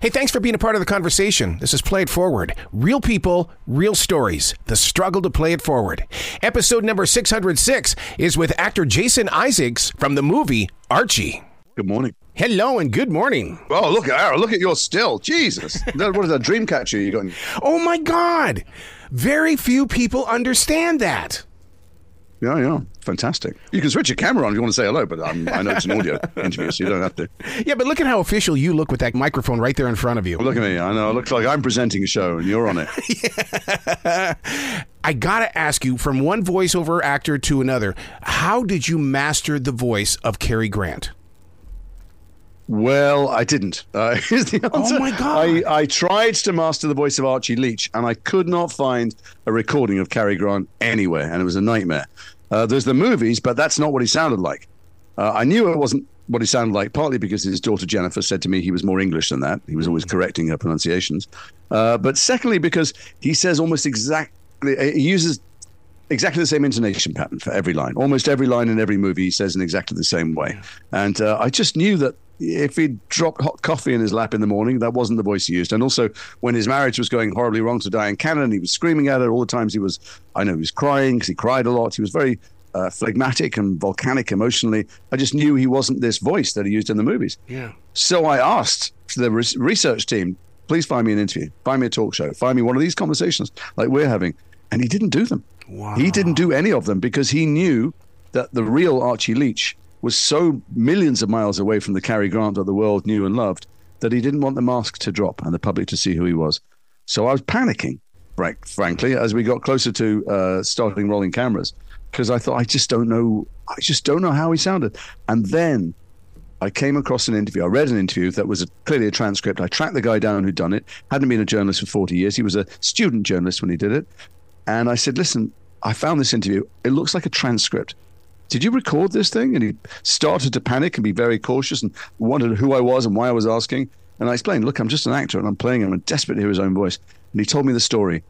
Hey, thanks for being a part of the conversation. This is Play It Forward. Real people, real stories. The struggle to play it forward. Episode number 606 is with actor Jason Isaacs from the movie Archie. Good morning. Hello and good morning. Oh, look at. Look at your still. Jesus. What is that dream catcher you got? Oh my God. Very few people understand that. Yeah, yeah. Fantastic. You can switch your camera on if you want to say hello, but um, I know it's an audio interview, so you don't have to. Yeah, but look at how official you look with that microphone right there in front of you. Look at me. I know. It looks like I'm presenting a show and you're on it. I gotta ask you, from one voiceover actor to another, how did you master the voice of Cary Grant? Well, I didn't. Uh, here's the answer. Oh my God. I, I tried to master the voice of Archie Leach, and I could not find a recording of Cary Grant anywhere, and it was a nightmare. Uh, there's the movies, but that's not what he sounded like. Uh, I knew it wasn't what he sounded like, partly because his daughter Jennifer said to me he was more English than that. He was always correcting her pronunciations. Uh, but secondly, because he says almost exactly, he uses exactly the same intonation pattern for every line. Almost every line in every movie he says in exactly the same way. And uh, I just knew that if he dropped hot coffee in his lap in the morning, that wasn't the voice he used. And also, when his marriage was going horribly wrong to Dyan Cannon, he was screaming at her all the times. He was, I know, he was crying because he cried a lot. He was very uh, phlegmatic and volcanic emotionally. I just knew he wasn't this voice that he used in the movies. Yeah. So I asked the res- research team, please find me an interview, find me a talk show, find me one of these conversations like we're having. And he didn't do them. Wow. He didn't do any of them because he knew that the real Archie Leach was so millions of miles away from the Cary Grant that the world knew and loved that he didn't want the mask to drop and the public to see who he was. So I was panicking, frankly, as we got closer to uh, starting rolling cameras because I thought I just don't know, I just don't know how he sounded. And then I came across an interview. I read an interview that was a, clearly a transcript. I tracked the guy down who'd done it. Hadn't been a journalist for 40 years. He was a student journalist when he did it. And I said, listen, I found this interview. It looks like a transcript. Did you record this thing? And he started to panic and be very cautious and wondered who I was and why I was asking. And I explained, look, I'm just an actor and I'm playing him. I'm desperate to hear his own voice. And he told me the story.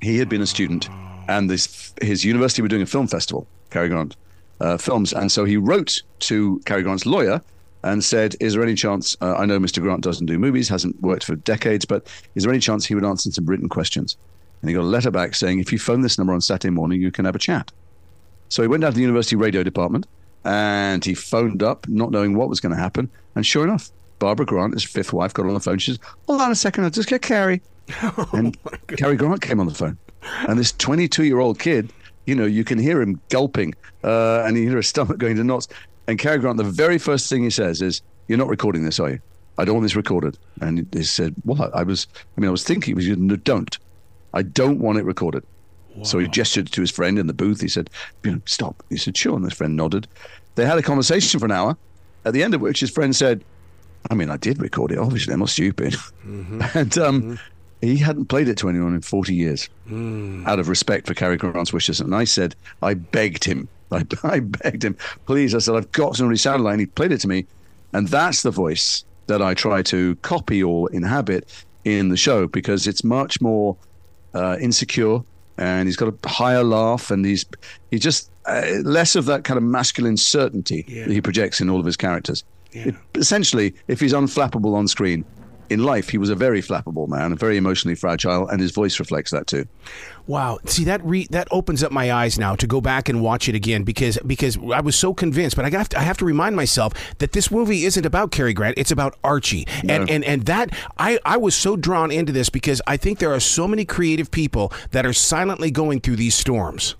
He had been a student, and this his university were doing a film festival, Cary Grant uh, films, and so he wrote to Cary Grant's lawyer and said, "Is there any chance? Uh, I know Mr. Grant doesn't do movies, hasn't worked for decades, but is there any chance he would answer some written questions?" And he got a letter back saying, "If you phone this number on Saturday morning, you can have a chat." So he went down to the university radio department and he phoned up, not knowing what was going to happen. And sure enough, Barbara Grant, his fifth wife, got on the phone. She says, "Hold on a second, I'll just get Cary." and Cary Grant came on the phone, and this 22-year-old kid, you know, you can hear him gulping, uh, and you hear his stomach going to knots. And Cary Grant, the very first thing he says is, "You're not recording this, are you? I don't want this recorded." And he said, "What?" I was, I mean, I was thinking, he was, "No, don't. I don't want it recorded." So he gestured to his friend in the booth. He said, you know, stop. He said, sure. And his friend nodded. They had a conversation for an hour, at the end of which his friend said, I mean, I did record it. Obviously, I'm not stupid. And um, he hadn't played it to anyone in 40 years out of respect for Cary Grant's wishes. And I said, I begged him. I, I begged him, please. I said, I've got what he. And he played it to me. And that's the voice that I try to copy or inhabit in the show because it's much more uh, insecure and he's got a higher laugh and he's he just uh, less of that kind of masculine certainty Yeah. that he projects in all of his characters. It- essentially, if he's unflappable on screen, in life he was a very flappable man, very emotionally fragile, and his voice reflects that too. Wow. See that re- that opens up my eyes now to go back and watch it again because because I was so convinced, but I have to, I have to remind myself that this movie isn't about Cary Grant, it's about Archie. And and and that I I was so drawn into this because I think there are so many creative people that are silently going through these storms.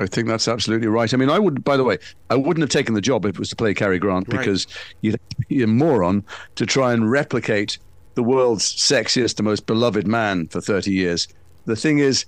I think that's absolutely right. I mean, I would, by the way, I wouldn't have taken the job if it was to play Cary Grant Right. because you'd be a moron to try and replicate the world's sexiest and most beloved man for 30 years. The thing is,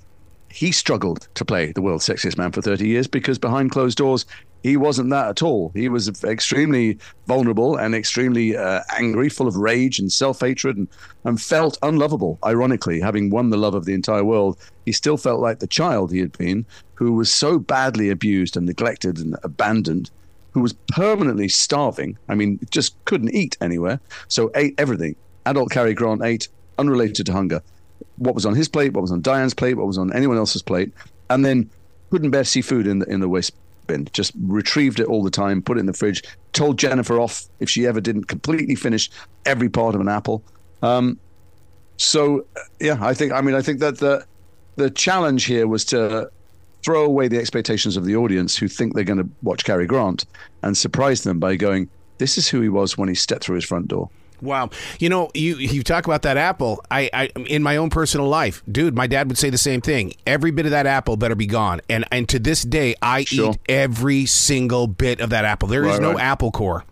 he struggled to play the world's sexiest man for 30 years because behind closed doors, he wasn't that at all. He was extremely vulnerable and extremely uh, angry, full of rage and self hatred, and, and felt unlovable. Ironically, having won the love of the entire world, he still felt like the child he had been, who was so badly abused and neglected and abandoned, who was permanently starving. I mean, just couldn't eat anywhere. So ate everything. Adult Cary Grant ate unrelated to hunger. What was on his plate, what was on Dyan's plate, what was on anyone else's plate, and then couldn't bear to see food in the in the waste bin. Just retrieved it all the time, put it in the fridge. Told Jennifer off if she ever didn't completely finish every part of an apple. Um, so yeah, I think. I mean, I think that the the challenge here was to throw away the expectations of the audience who think they're going to watch Cary Grant and surprise them by going, "This is who he was when he stepped through his front door." Wow, you know, you you talk about that apple. I, I in my own personal life, dude, my dad would say the same thing. Every bit of that apple better be gone. And and to this day, I sure. eat every single bit of that apple. There is right, no right. apple core.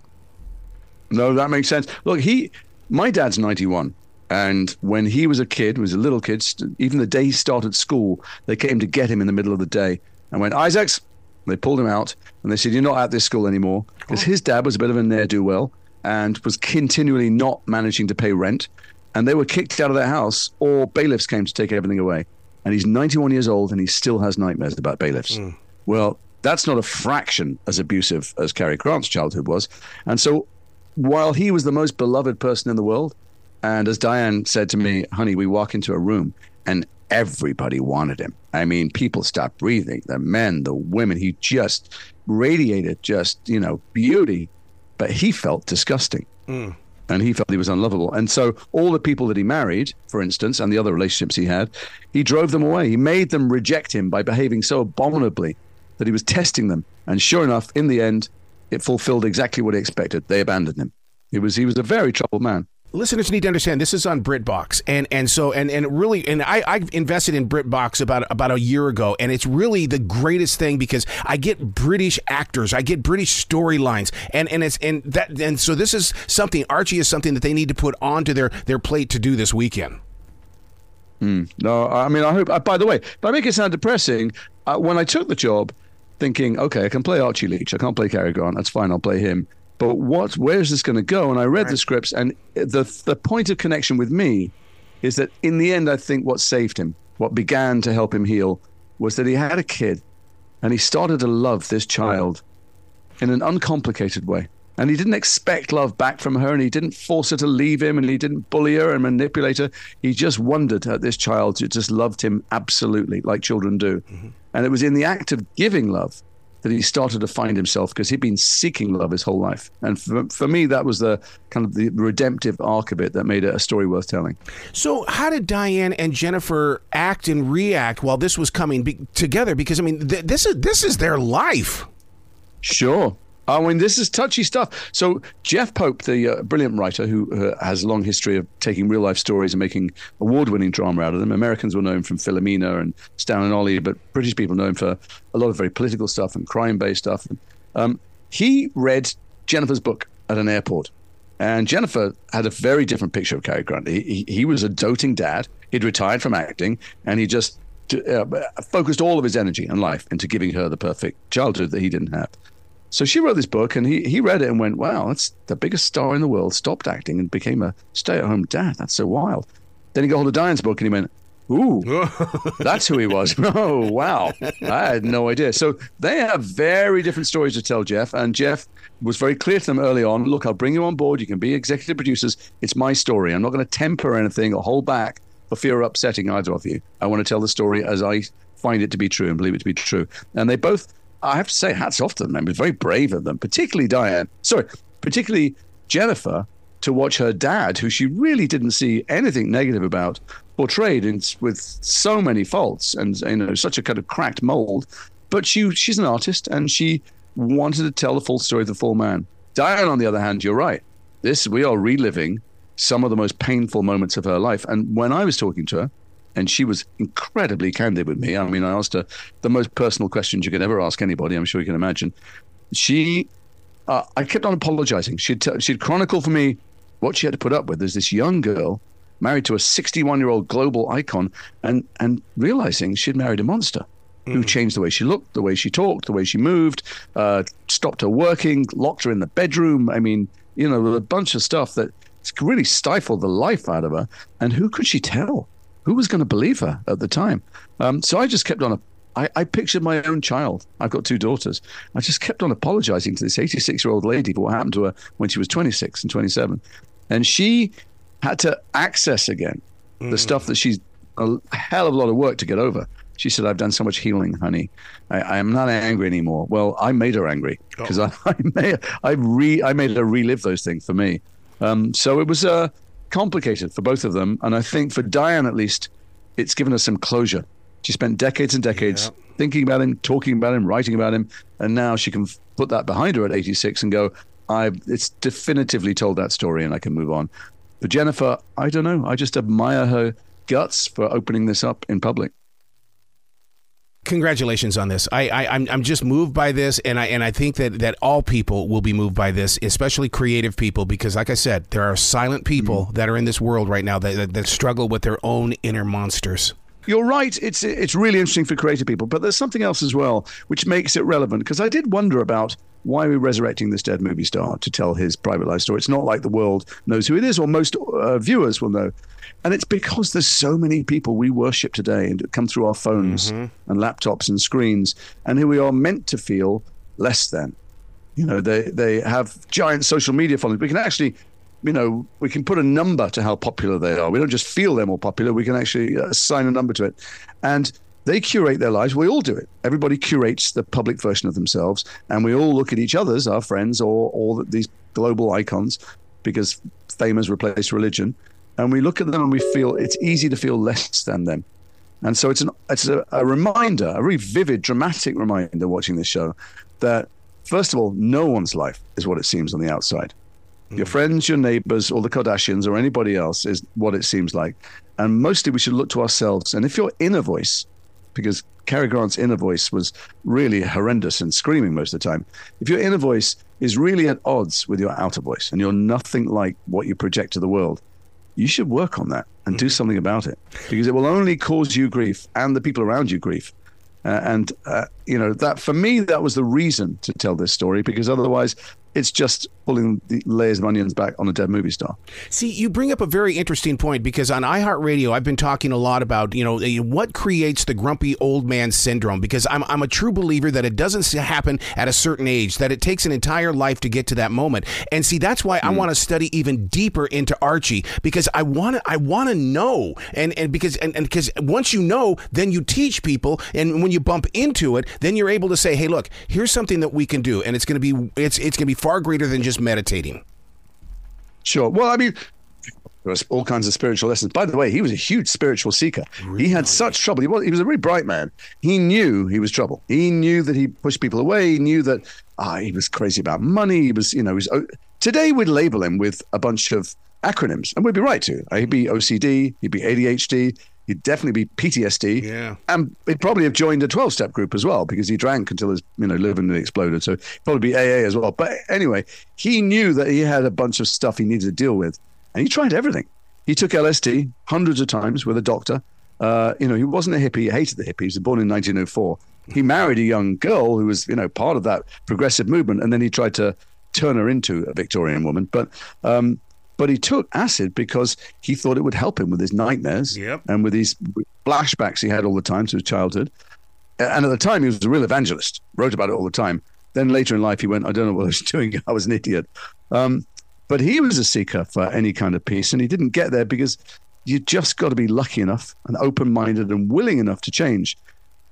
No, that makes sense. Look, he, my dad's ninety one. And when he was a kid, was a little kid, even the day he started school, they came to get him in the middle of the day and went, Isaacs. They pulled him out and they said, You're not at this school anymore. Because oh. his dad was a bit of a ne'er do well and was continually not managing to pay rent. And they were kicked out of their house or bailiffs came to take everything away. And he's 91 years old and he still has nightmares about bailiffs. Mm. Well, that's not a fraction as abusive as Cary Grant's childhood was. And so while he was the most beloved person in the world, and as Dyan said to me, honey, we walk into a room and everybody wanted him. I mean, people stopped breathing. The men, the women. He just radiated just, you know, beauty, but he felt disgusting. Mm. And he felt he was unlovable. And so all the people that he married, for instance, and the other relationships he had, he drove them away. He made them reject him by behaving so abominably that he was testing them. And sure enough, in the end, it fulfilled exactly what he expected. They abandoned him. He was he was a very troubled man listeners need to understand. This is on BritBox, and and so and and really, and I I invested in BritBox about about a year ago, and it's really the greatest thing because I get British actors, I get British storylines, and and it's and that and so this is something Archie is something that they need to put onto their their plate to do this weekend. Mm, no, I mean I hope. Uh, by the way, if I make it sound depressing, uh, when I took the job, thinking, okay, I can play Archie Leach, I can't play Cary Grant, that's fine, I'll play him but what where is this going to go and i read right. the scripts and the the point of connection with me is that in the end i think what saved him what began to help him heal was that he had a kid and he started to love this child in an uncomplicated way and he didn't expect love back from her and he didn't force her to leave him and he didn't bully her and manipulate her he just wondered at this child who just loved him absolutely like children do mm-hmm. and it was in the act of giving love that he started to find himself because he'd been seeking love his whole life. And for, for me, that was the kind of the redemptive arc of it that made it a story worth telling. So, how did Dyan and Jennifer act and react while this was coming be- together? Because I mean, th- this is this is their life. Sure. I mean, this is touchy stuff. So Jeff Pope, the uh, brilliant writer who uh, has a long history of taking real life stories and making award-winning drama out of them. Americans will know him from Philomena and Stan and Ollie, but British people know him for a lot of very political stuff and crime-based stuff. Um, he read Jennifer's book at an airport, and Jennifer had a very different picture of Cary Grant. He, he, he was a doting dad. He'd retired from acting, and he just uh, focused all of his energy and life into giving her the perfect childhood that he didn't have. So she wrote this book, and he he read it and went, "Wow, that's the biggest star in the world. Stopped acting and became a stay-at-home dad. That's so wild." Then he got hold of Dyan's book, and he went, "Ooh, that's who he was." oh, wow, I had no idea. So they have very different stories to tell, Jeff. And Jeff was very clear to them early on. Look, I'll bring you on board. You can be executive producers. It's my story. I'm not going to temper anything or hold back for fear of upsetting either of you. I want to tell the story as I find it to be true and believe it to be true. And they both I have to say, hats off to them. It was very brave of them, particularly Dyan. Sorry, particularly Jennifer, to watch her dad, who she really didn't see anything negative about, portrayed in, with so many faults and you know such a kind of cracked mold. But she she's an artist, and she wanted to tell the full story of the full man. Dyan, on the other hand, you're right. This we are reliving some of the most painful moments of her life. And when I was talking to her, and she was incredibly candid with me. I mean, I asked her the most personal questions you could ever ask anybody. I'm sure you can imagine. She, uh, I kept on apologizing. She'd t- she'd chronicle for me what she had to put up with. There's this young girl married to a 61 year old global icon, and and realizing she'd married a monster. Mm. Who changed the way she looked, the way she talked, the way she moved, uh, stopped her working, locked her in the bedroom. I mean, you know, a bunch of stuff that really stifled the life out of her. And who could she tell? Who was going to believe her at the time? Um, so I just kept on. A, I, I pictured my own child. I've got two daughters. I just kept on apologizing to this 86 year old lady for what happened to her when she was 26 and 27. And she had to access again the mm. stuff that she's a hell of a lot of work to get over. She said, "I've done so much healing, honey. I, I am not angry anymore." Well, I made her angry because oh. I, I made I re I made her relive those things for me. Um, so it was uh, complicated for both of them, and I think for Dyan at least, it's given us some closure. She spent decades and decades yeah. thinking about him, talking about him, writing about him, and now she can put that behind her at 86 and go, I it's definitively told that story and I can move on. But Jennifer, I don't know. I just admire her guts for opening this up in public congratulations on this. I, I am I'm, I'm just moved by this, and I and I think that that all people will be moved by this, especially creative people, because like I said, there are silent people mm-hmm. that are in this world right now that, that, that struggle with their own inner monsters. You're right. It's it's really interesting for creative people, but there's something else as well which makes it relevant because I did wonder about why are we're resurrecting this dead movie star to tell his private life story. It's not like the world knows who it is, or most uh, viewers will know. And it's because there's so many people we worship today and come through our phones mm-hmm. and laptops and screens, and who we are meant to feel less than. You know, they, they have giant social media followings. We can actually, you know, we can put a number to how popular they are. We don't just feel they're more popular, we can actually assign a number to it. And they curate their lives. We all do it. Everybody curates the public version of themselves, and we all look at each other's, our friends, or all these global icons, because fame has replaced religion and we look at them and we feel it's easy to feel less than them. And so it's an it's a, a reminder, a really vivid, dramatic reminder watching this show that first of all, no one's life is what it seems on the outside. Mm. Your friends, your neighbors, or the Kardashians, or anybody else is what it seems like. And mostly we should look to ourselves. And if your inner voice, because Cary Grant's inner voice was really horrendous and screaming most of the time, if your inner voice is really at odds with your outer voice and you're nothing like what you project to the world, you should work on that and do mm-hmm. something about it because it will only cause you grief and the people around you grief. Uh, and uh, you know that for me that was the reason to tell this story because otherwise it's just pulling the layers of onions back on a dead movie star. See, you bring up a very interesting point because on iHeartRadio, I've been talking a lot about you know what creates the grumpy old man syndrome. Because I'm I'm a true believer that it doesn't happen at a certain age; that it takes an entire life to get to that moment. And see, that's why mm. I hmm. want to study even deeper into Archie because I want to I want to know and and because and because once you know, then you teach people, and when you bump into it, then you're able to say, hey, look, here's something that we can do, and it's going to be it's it's going to be far greater than just meditating. Sure. Well, I mean, there was all kinds of spiritual lessons. By the way, he was a huge spiritual seeker. Really? He had such trouble. He was, he was a very bright man. He knew he was trouble. He knew that he pushed people away. He knew that ah, he was crazy about money. He was, you know, he was, oh, today we'd label him with a bunch of acronyms, and we'd be right to. He'd be OCD, he'd be ADHD, he'd definitely be PTSD. Yeah. And he'd probably have joined a 12 step group as well because he drank until his, you know, liver nearly exploded. So probably be AA as well. But anyway, he knew that he had a bunch of stuff he needed to deal with. And he tried everything. He took LSD hundreds of times with a doctor. Uh, you know, he wasn't a hippie. He hated the hippies. He was born in 1904. He married a young girl who was, you know, part of that progressive movement. And then he tried to turn her into a Victorian woman. But um, but he took acid because he thought it would help him with his nightmares yep. and with these flashbacks he had all the time to his childhood. And at the time, he was a real evangelist, wrote about it all the time. Then later in life, he went, I don't know what I was doing. I was an idiot. Um, but he was a seeker for any kind of peace, and he didn't get there because you just got to be lucky enough and open minded and willing enough to change.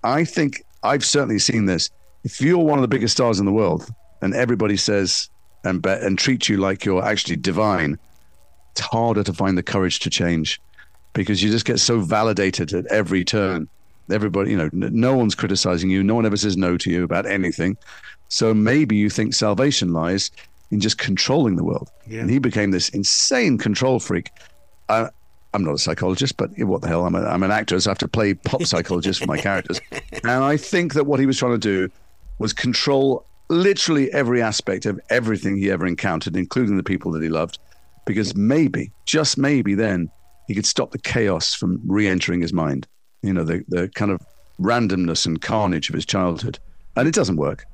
I think I've certainly seen this. If you're one of the biggest stars in the world and everybody says and, be- and treats you like you're actually divine, it's harder to find the courage to change because you just get so validated at every turn. Everybody, you know, no one's criticizing you. No one ever says no to you about anything. So maybe you think salvation lies in just controlling the world. Yeah. And he became this insane control freak. I, I'm not a psychologist, but what the hell? I'm, a, I'm an actor, so I have to play pop psychologist for my characters. And I think that what he was trying to do was control literally every aspect of everything he ever encountered, including the people that he loved because maybe, just maybe, then he could stop the chaos from re-entering his mind. You know, the the kind of randomness and carnage of his childhood, and it doesn't work.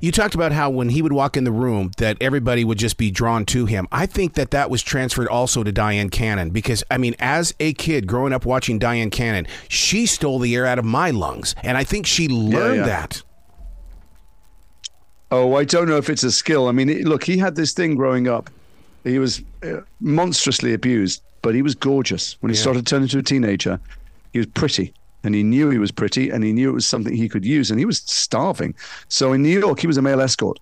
You talked about how when he would walk in the room that everybody would just be drawn to him. I think that that was transferred also to Dyan Cannon because I mean as a kid growing up watching Dyan Cannon, she stole the air out of my lungs and I think she learned yeah, yeah. that. Oh, I don't know if it's a skill. I mean, look, he had this thing growing up he was uh, monstrously abused, but he was gorgeous. When he yeah. started turning into a teenager, he was pretty. and he knew he was pretty and he knew it was something he could use and he was starving. So in New York, he was a male escort.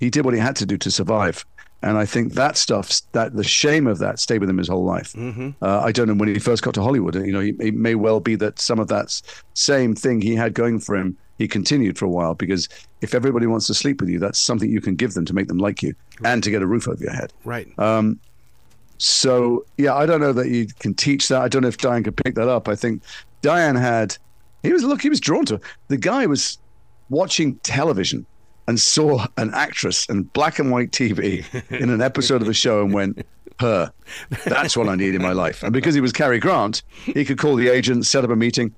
He did what he had to do to survive. And I think that stuff, that the shame of that, stayed with him his whole life. Mm-hmm. Uh, I don't know when he first got to Hollywood. You know, it may well be that some of that same thing he had going for him, he continued for a while. Because if everybody wants to sleep with you, that's something you can give them to make them like you right. and to get a roof over your head. Right. Um, so yeah, I don't know that you can teach that. I don't know if Dyan could pick that up. I think Dyan had. He was look. He was drawn to the guy was watching television and saw an actress in black and white TV in an episode of a show and went, her. That's what I need in my life. And because he was Cary Grant, he could call the agent, set up a meeting.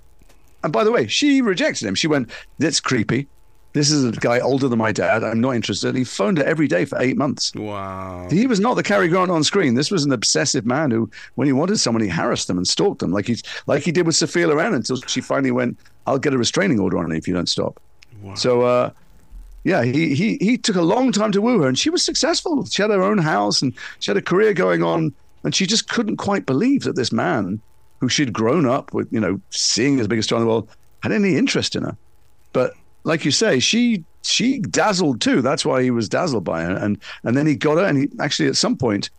And by the way, she rejected him. She went, That's creepy. This is a guy older than my dad. I'm not interested. He phoned her every day for eight months. Wow. He was not the Cary Grant on screen. This was an obsessive man who, when he wanted someone, he harassed them and stalked them, like he like he did with Sophia Loren until she finally went, "I'll get a restraining order on you if you don't stop." Wow. So, uh, yeah, he, he he took a long time to woo her, and she was successful. She had her own house and she had a career going on, and she just couldn't quite believe that this man, who she'd grown up with, you know, seeing as the biggest star in the world, had any interest in her. But like you say, she she dazzled too. That's why he was dazzled by her, and and then he got her, and he actually at some point.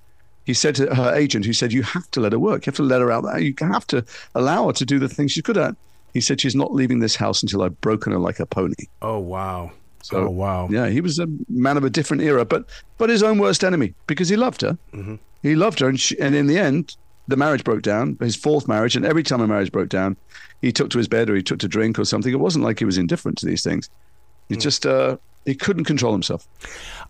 He said to her agent, who said, You have to let her work. You have to let her out there. You have to allow her to do the things she's good at. He said, She's not leaving this house until I've broken her like a pony. Oh, wow. So, oh wow! Yeah, he was a man of a different era, but but his own worst enemy because he loved her. Mm-hmm. He loved her, and she, and in the end, the marriage broke down. His fourth marriage, and every time a marriage broke down, he took to his bed or he took to drink or something. It wasn't like he was indifferent to these things. He mm. just uh, he couldn't control himself.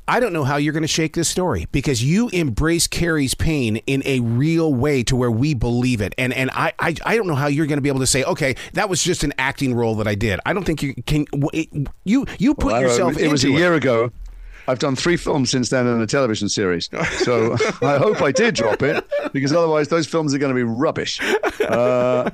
I don't know how you're going to shake this story because you embrace Cary's pain in a real way to where we believe it. And and I I, I don't know how you're going to be able to say, okay, that was just an acting role that I did. I don't think you can. You you put well, yourself. It was a year ago. I've done three films since then and a television series. So I hope I did drop it because otherwise those films are going to be rubbish. Uh,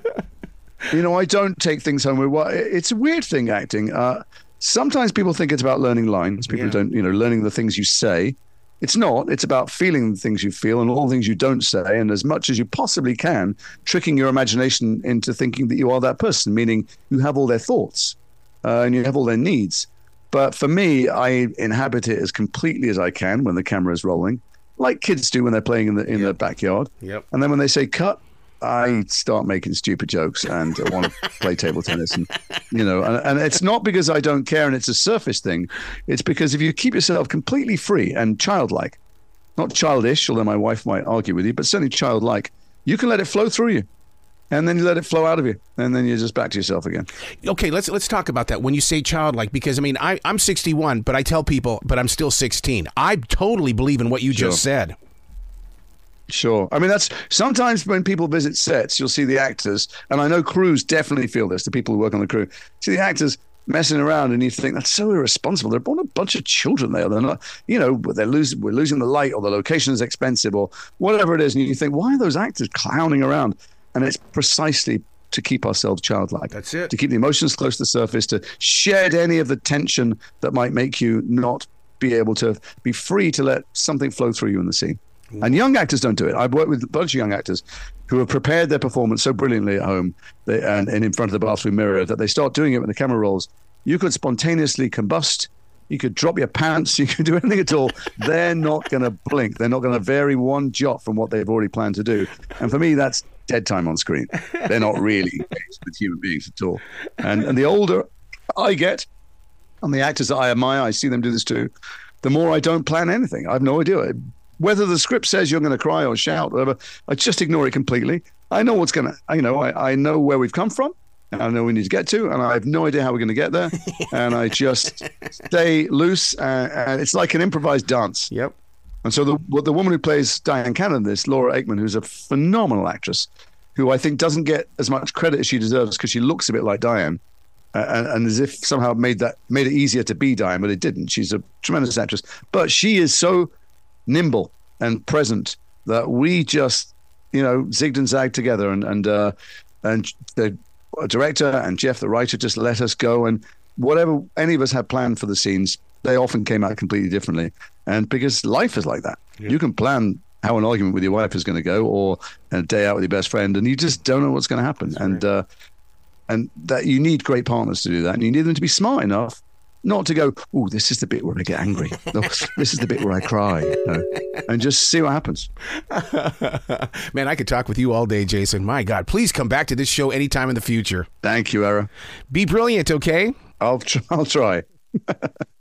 you know, I don't take things home with. It's a weird thing acting. Uh, sometimes people think it's about learning lines. People yeah. don't, you know, learning the things you say. It's not. It's about feeling the things you feel and all the things you don't say, and as much as you possibly can, tricking your imagination into thinking that you are that person, meaning you have all their thoughts uh, and you have all their needs. But for me, I inhabit it as completely as I can when the camera is rolling, like kids do when they're playing in the in yep. the backyard. Yep. And then when they say cut, I start making stupid jokes and I want to play table tennis, and you know, and, and, it's not because I don't care and it's a surface thing. It's because if you keep yourself completely free and childlike, not childish, although my wife might argue with you, but certainly childlike, you can let it flow through you. And then you let it flow out of you, and then you're just back to yourself again. Okay, let's let's talk about that. When you say childlike, because I mean, I, I'm 61, but I tell people, but I'm still 16. I totally believe in what you sure. just said. Sure. I mean, that's sometimes when people visit sets, you'll see the actors, and I know crews definitely feel this, the people who work on the crew, see the actors messing around, and you think that's so irresponsible. They're born a bunch of children there. They're not, you know, they're losing, we're losing the light, or the location is expensive, or whatever it is. And you think, why are those actors clowning around? And it's precisely to keep ourselves childlike. That's it. To keep the emotions close to the surface, to shed any of the tension that might make you not be able to be free to let something flow through you in the scene. And young actors don't do it. I've worked with a bunch of young actors who have prepared their performance so brilliantly at home they, and, and in front of the bathroom mirror that they start doing it when the camera rolls. You could spontaneously combust. You could drop your pants. You could do anything at all. They're not going to blink. They're not going to vary one jot from what they've already planned to do. And for me, that's dead time on screen. They're not really engaged with human beings at all. And, and the older I get, and the actors that I admire, I see them do this too, the more I don't plan anything. I have no idea whether the script says you're going to cry or shout, whatever, I just ignore it completely. I know what's going to, you know, I, I know where we've come from. I know we need to get to, and I have no idea how we're going to get there. and I just stay loose, uh, and it's like an improvised dance. Yep. And so the the woman who plays Dyan Cannon, this Laura Aikman, who's a phenomenal actress, who I think doesn't get as much credit as she deserves because she looks a bit like Dyan, uh, and, and, as if somehow made that made it easier to be Dyan, but it didn't. She's a tremendous actress, but she is so nimble and present that we just, you know, zigged and zagged together. And and uh, and the director and Jeff, the writer, just let us go. And whatever any of us had planned for the scenes, they often came out completely differently. And because life is like that, yeah. you can plan how an argument with your wife is going to go, or a day out with your best friend, and you just don't know what's going to happen. That's and uh, and that you need great partners to do that, and you need them to be smart enough not to go, oh, this is the bit where I get angry. This is the bit where I cry. No. And just see what happens. Man, I could talk with you all day, Jason. My God, please come back to this show anytime in the future. Thank you, Arroe. Be brilliant, okay? I'll, tr- I'll try.